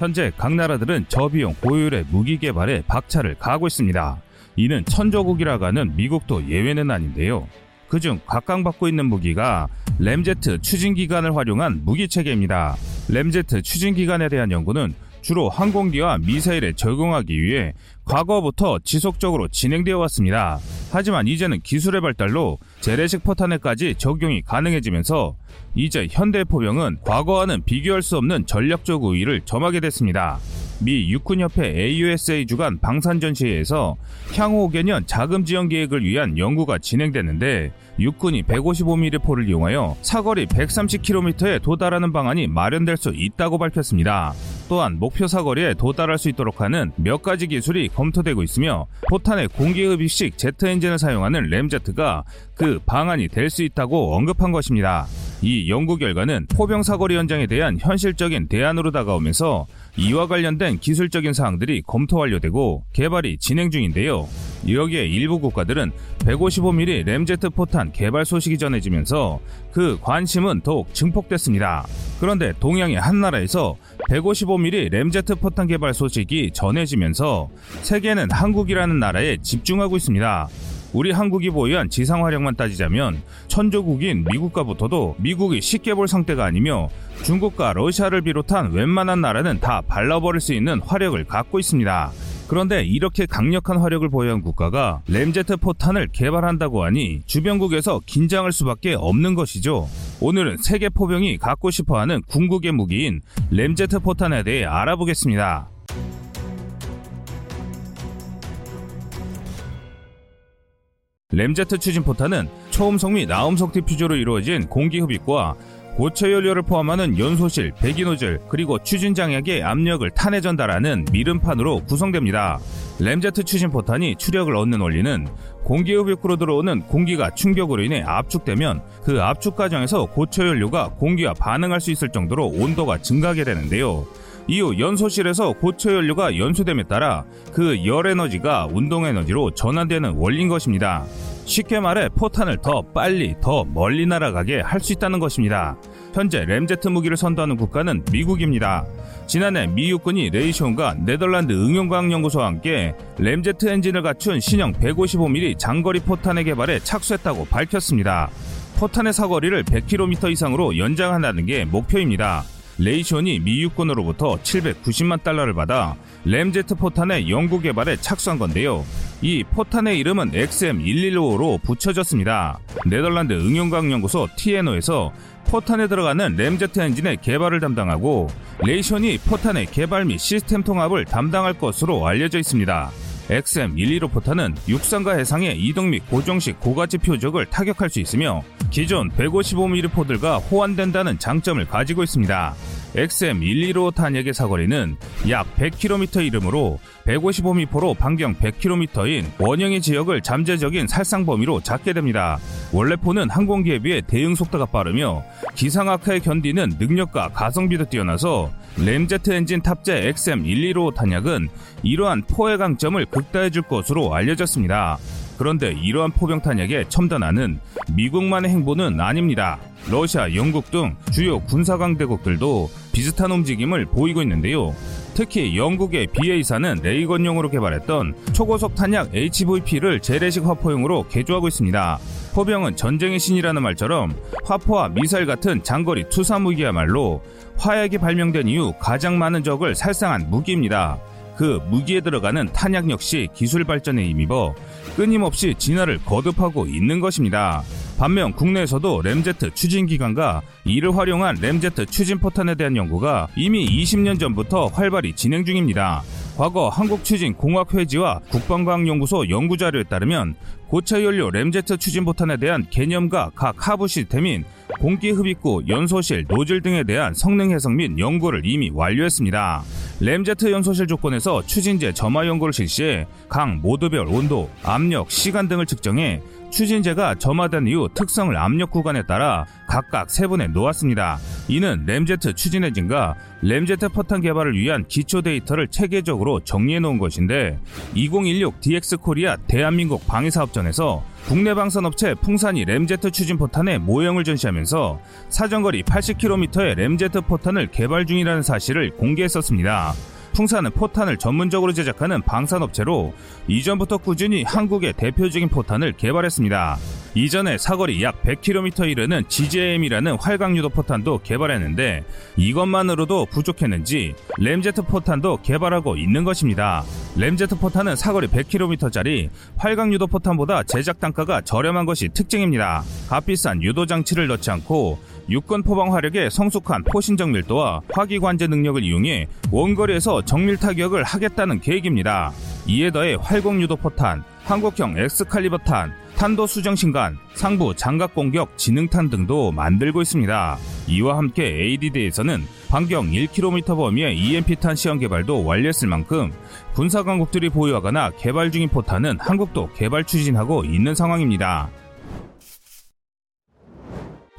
현재 각 나라들은 저비용 고효율의 무기 개발에 박차를 가하고 있습니다. 이는 천조국이라고 하는 미국도 예외는 아닌데요. 그중 각광받고 있는 무기가 램제트 추진기관을 활용한 무기체계입니다. 램제트 추진기관에 대한 연구는 주로 항공기와 미사일에 적용하기 위해 과거부터 지속적으로 진행되어 왔습니다. 하지만 이제는 기술의 발달로 재래식 포탄에까지 적용이 가능해지면서 이제 현대 포병은 과거와는 비교할 수 없는 전략적 우위를 점하게 됐습니다. 미 육군협회 AUSA 주간 방산전시회에서 향후 5개년 자금 지원 계획을 위한 연구가 진행됐는데 육군이 155mm 포를 이용하여 사거리 130km에 도달하는 방안이 마련될 수 있다고 밝혔습니다. 또한 목표 사거리에 도달할 수 있도록 하는 몇 가지 기술이 검토되고 있으며 포탄의 공기 흡입식 제트 엔진을 사용하는 램제트가 그 방안이 될 수 있다고 언급한 것입니다. 이 연구 결과는 포병 사거리 연장에 대한 현실적인 대안으로 다가오면서 이와 관련된 기술적인 사항들이 검토 완료되고 개발이 진행 중인데요. 여기에 일부 국가들은 155mm 램제트 포탄 개발 소식이 전해지면서 그 관심은 더욱 증폭됐습니다. 그런데 동양의 한 나라에서 155mm 램제트 포탄 개발 소식이 전해지면서 세계는 한국이라는 나라에 집중하고 있습니다. 우리 한국이 보유한 지상 화력만 따지자면 천조국인 미국과 붙어도 미국이 쉽게 볼 상태가 아니며 중국과 러시아를 비롯한 웬만한 나라는 다 발라버릴 수 있는 화력을 갖고 있습니다. 그런데 이렇게 강력한 화력을 보유한 국가가 램제트 포탄을 개발한다고 하니 주변국에서 긴장할 수밖에 없는 것이죠. 오늘은 세계 포병이 갖고 싶어하는 궁극의 무기인 램제트 포탄에 대해 알아보겠습니다. 램제트 추진 포탄은 초음속 및 아음속 디퓨저로 이루어진 공기 흡입과 고체 연료를 포함하는 연소실, 배기 노즐, 그리고 추진 장약의 압력을 탄에 전달하는 밀음판으로 구성됩니다. 램제트 추진 포탄이 추력을 얻는 원리는 공기 흡입구로 들어오는 공기가 충격으로 인해 압축되면 그 압축 과정에서 고체 연료가 공기와 반응할 수 있을 정도로 온도가 증가하게 되는데요. 이후 연소실에서 고체 연료가 연소됨에 따라 그 열 에너지가 운동 에너지로 전환되는 원리인 것입니다. 쉽게 말해 포탄을 더 빨리 더 멀리 날아가게 할 수 있다는 것입니다. 현재 램제트 무기를 선도하는 국가는 미국입니다. 지난해 미 육군이 레이시온과 네덜란드 응용과학연구소와 함께 램제트 엔진을 갖춘 신형 155mm 장거리 포탄의 개발에 착수했다고 밝혔습니다. 포탄의 사거리를 100km 이상으로 연장한다는 게 목표입니다. 레이시온이 미 육군으로부터 790만 달러를 받아 램제트 포탄의 연구 개발에 착수한 건데요. 이 포탄의 이름은 XM115로 붙여졌습니다. 네덜란드 응용과학연구소 TNO에서 포탄에 들어가는 램제트 엔진의 개발을 담당하고 레이시온이 포탄의 개발 및 시스템 통합을 담당할 것으로 알려져 있습니다. XM115 포탄은 육상과 해상의 이동 및 고정식 고가치 표적을 타격할 수 있으며 기존 155mm 포들과 호환된다는 장점을 가지고 있습니다. XM115 탄약의 사거리는 약 100km 이름으로 155m포로 반경 100km인 원형의 지역을 잠재적인 살상 범위로 잡게 됩니다. 원래 포는 항공기에 비해 대응 속도가 빠르며 기상 악화에 견디는 능력과 가성비도 뛰어나서 램제트 엔진 탑재 XM115 탄약은 이러한 포의 강점을 극대화해줄 것으로 알려졌습니다. 그런데 이러한 포병 탄약의 첨단화는 미국만의 행보는 아닙니다. 러시아, 영국 등 주요 군사 강대국들도 비슷한 움직임을 보이고 있는데요. 특히 영국의 BA사는 레이건용으로 개발했던 초고속 탄약 HVP를 재래식 화포용으로 개조하고 있습니다. 포병은 전쟁의 신이라는 말처럼 화포와 미사일 같은 장거리 투사 무기야말로 화약이 발명된 이후 가장 많은 적을 살상한 무기입니다. 그 무기에 들어가는 탄약 역시 기술 발전에 힘입어 끊임없이 진화를 거듭하고 있는 것입니다. 반면 국내에서도 램제트 추진 기관과 이를 활용한 램제트 추진 포탄에 대한 연구가 이미 20년 전부터 활발히 진행 중입니다. 과거 한국추진공학회지와 국방과학연구소 연구자료에 따르면 고체 연료 램제트 추진 포탄에 대한 개념과 각 하부 시스템인 공기 흡입구, 연소실, 노즐 등에 대한 성능 해석 및 연구를 이미 완료했습니다. 램제트 연소실 조건에서 추진제 점화 연구를 실시해 각 모드별 온도, 압력, 시간 등을 측정해 추진제가 점화된 이후 특성을 압력 구간에 따라 각각 세분해 놓았습니다. 이는 램제트 추진 엔진과 램제트 포탄 개발을 위한 기초 데이터를 체계적으로 정리해 놓은 것인데 2016 DX 코리아 대한민국 방위산업전에서 국내 방산업체 풍산이 램제트 추진 포탄의 모형을 전시하면서 사정거리 80km의 램제트 포탄을 개발 중이라는 사실을 공개했었습니다. 풍산은 포탄을 전문적으로 제작하는 방산업체로 이전부터 꾸준히 한국의 대표적인 포탄을 개발했습니다. 이전에 사거리 약 100km 이르는 GJM이라는 활강유도 포탄도 개발했는데 이것만으로도 부족했는지 램제트 포탄도 개발하고 있는 것입니다. 램제트 포탄은 사거리 100km짜리 활강유도 포탄보다 제작 단가가 저렴한 것이 특징입니다. 값비싼 유도 장치를 넣지 않고 육군 포방 화력의 성숙한 포신 정 밀도와 화기 관제 능력을 이용해 원거리에서 정밀 타격을 하겠다는 계획입니다. 이에 더해 활공 유도 포탄, 한국형 엑스칼리버탄, 탄도 수정 신간, 상부 장갑 공격 지능탄 등도 만들고 있습니다. 이와 함께 ADD에서는 반경 1km 범위의 EMP탄 시험 개발도 완료했을 만큼 군사 강국들이 보유하거나 개발 중인 포탄은 한국도 개발 추진하고 있는 상황입니다.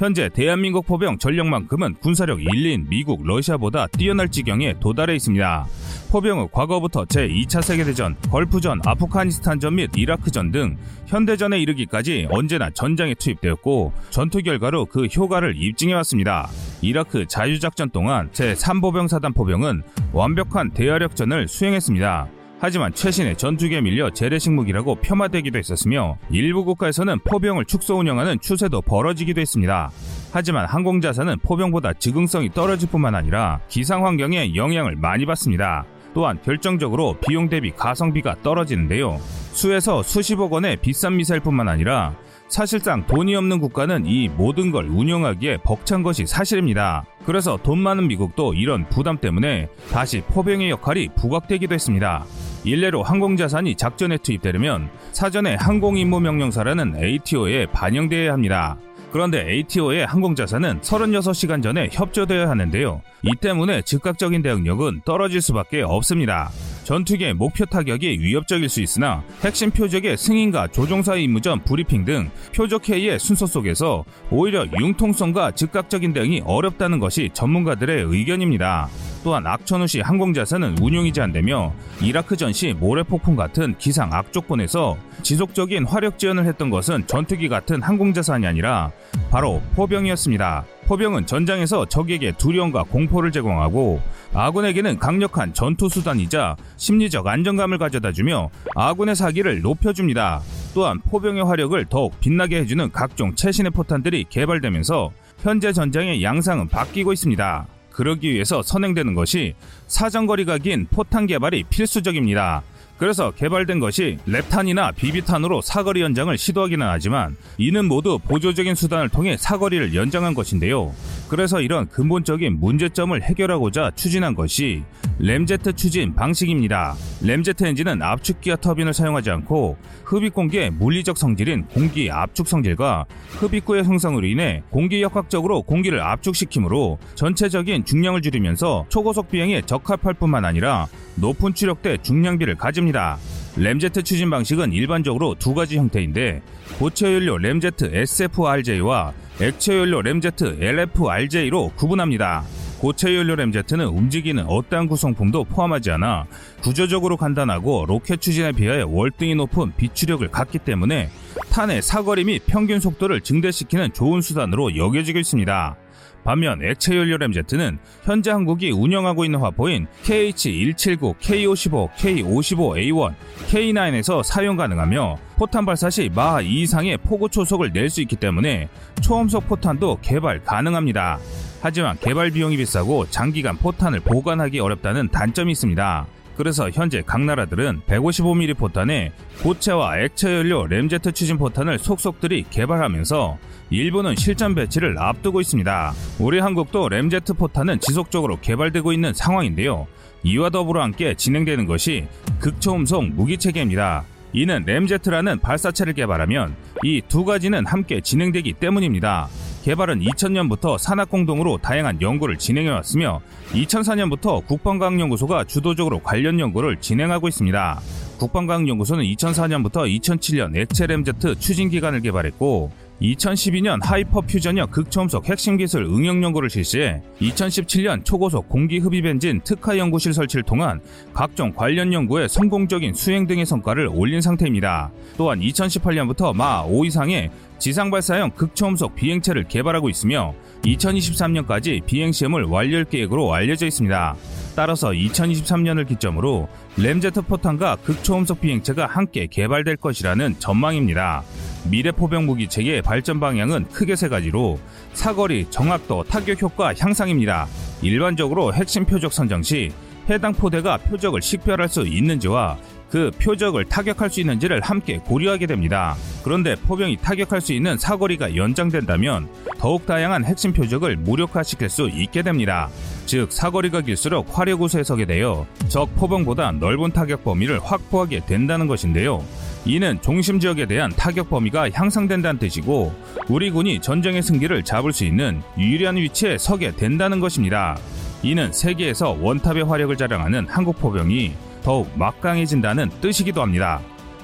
현재 대한민국 포병 전력만큼은 군사력 1인 미국, 러시아보다 뛰어날 지경에 도달해 있습니다. 포병은 과거부터 제2차 세계대전, 걸프전, 아프가니스탄전 및 이라크전 등 현대전에 이르기까지 언제나 전장에 투입되었고 전투 결과로 그 효과를 입증해 왔습니다. 이라크 자유작전 동안 제3보병사단 포병은 완벽한 대화력전을 수행했습니다. 하지만 최신의 전투기에 밀려 재래식 무기라고 폄하되기도 했었으며 일부 국가에서는 포병을 축소 운영하는 추세도 벌어지기도 했습니다. 하지만 항공자산은 포병보다 즉응성이 떨어질 뿐만 아니라 기상 환경에 영향을 많이 받습니다. 또한 결정적으로 비용 대비 가성비가 떨어지는데요. 수에서 수십억 원의 비싼 미사일뿐만 아니라 사실상 돈이 없는 국가는 이 모든 걸 운영하기에 벅찬 것이 사실입니다. 그래서 돈 많은 미국도 이런 부담 때문에 다시 포병의 역할이 부각되기도 했습니다. 일례로 항공자산이 작전에 투입되려면 사전에 항공임무명령사라는 ATO에 반영되어야 합니다. 그런데 ATO의 항공자산은 36시간 전에 협조되어야 하는데요. 이 때문에 즉각적인 대응력은 떨어질 수밖에 없습니다. 전투기의 목표 타격이 위협적일 수 있으나 핵심 표적의 승인과 조종사 임무 전 브리핑 등 표적 회의의 순서 속에서 오히려 융통성과 즉각적인 대응이 어렵다는 것이 전문가들의 의견입니다. 또한 악천후 시 항공자산은 운용이 제한되며 이라크 전 시 모래폭풍 같은 기상 악조건에서 지속적인 화력 지원을 했던 것은 전투기 같은 항공자산이 아니라 바로 포병이었습니다. 포병은 전장에서 적에게 두려움과 공포를 제공하고 아군에게는 강력한 전투 수단이자 심리적 안정감을 가져다주며 아군의 사기를 높여줍니다. 또한 포병의 화력을 더욱 빛나게 해주는 각종 최신의 포탄들이 개발되면서 현재 전장의 양상은 바뀌고 있습니다. 그러기 위해서 선행되는 것이 사정거리가 긴 포탄 개발이 필수적입니다. 그래서 개발된 것이 랩탄이나 비비탄으로 사거리 연장을 시도하기는 하지만 이는 모두 보조적인 수단을 통해 사거리를 연장한 것인데요. 그래서 이런 근본적인 문제점을 해결하고자 추진한 것이 램제트 추진 방식입니다. 램제트 엔진은 압축기와 터빈을 사용하지 않고 흡입 공기의 물리적 성질인 공기 압축 성질과 흡입구의 형성으로 인해 공기 역학적으로 공기를 압축시키므로 전체적인 중량을 줄이면서 초고속 비행에 적합할 뿐만 아니라 높은 추력대 중량비를 가집니다. 램제트 추진 방식은 일반적으로 두 가지 형태인데 고체 연료 램제트 SFRJ와 액체 연료 램제트 LFRJ로 구분합니다. 고체 연료 램제트는 움직이는 어떠한 구성품도 포함하지 않아 구조적으로 간단하고 로켓 추진에 비하여 월등히 높은 비추력을 갖기 때문에 탄의 사거리 및 평균 속도를 증대시키는 좋은 수단으로 여겨지고 있습니다. 반면 액체 연료 램제트는 현재 한국이 운영하고 있는 화포인 KH-179, K55, K55A1, K9에서 사용 가능하며 포탄 발사 시 마하 2 이상의 포구 초속을 낼 수 있기 때문에 초음속 포탄도 개발 가능합니다. 하지만 개발 비용이 비싸고 장기간 포탄을 보관하기 어렵다는 단점이 있습니다. 그래서 현재 각 나라들은 155mm 포탄에 고체와 액체 연료 램제트 추진 포탄을 속속들이 개발하면서 일부는 실전 배치를 앞두고 있습니다. 우리 한국도 램제트 포탄은 지속적으로 개발되고 있는 상황인데요. 이와 더불어 함께 진행되는 것이 극초음속 무기 체계입니다. 이는 램제트라는 발사체를 개발하면 이 두 가지는 함께 진행되기 때문입니다. 개발은 2000년부터 산학공동으로 다양한 연구를 진행해왔으며 2004년부터 국방과학연구소가 주도적으로 관련 연구를 진행하고 있습니다. 국방과학연구소는 2004년부터 2007년 액체램제트 추진기관을 개발했고 2012년 hyper fusion형 극초음속 핵심 기술 응용 연구를 실시해 2017년 초고속 공기 흡입 엔진 특화 연구실 설치를 통한 각종 관련 연구의 성공적인 수행 등의 성과를 올린 상태입니다. 또한 2018년부터 마하 5 이상의 지상 발사형 극초음속 비행체를 개발하고 있으며 2023년까지 비행 시험을 완료할 계획으로 알려져 있습니다. 따라서 2023년을 기점으로 램제트 포탄과 극초음속 비행체가 함께 개발될 것이라는 전망입니다. 미래 포병 무기 체계의 발전 방향은 크게 세 가지로 사거리, 정확도, 타격 효과 향상입니다. 일반적으로 핵심 표적 선정 시 해당 포대가 표적을 식별할 수 있는지와 그 표적을 타격할 수 있는지를 함께 고려하게 됩니다. 그런데 포병이 타격할 수 있는 사거리가 연장된다면 더욱 다양한 핵심 표적을 무력화시킬 수 있게 됩니다. 즉 사거리가 길수록 화력 우세에 서게 되어 적 포병보다 넓은 타격 범위를 확보하게 된다는 것인데요. 이는 중심 지역에 대한 타격 범위가 향상된다는 뜻이고 우리 군이 전쟁의 승기를 잡을 수 있는 유리한 위치에 서게 된다는 것입니다. 이는 세계에서 원탑의 화력을 자랑하는 한국 포병이 더욱 막강해진다는 뜻이기도 합니다.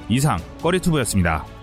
이상 꺼리투브였습니다.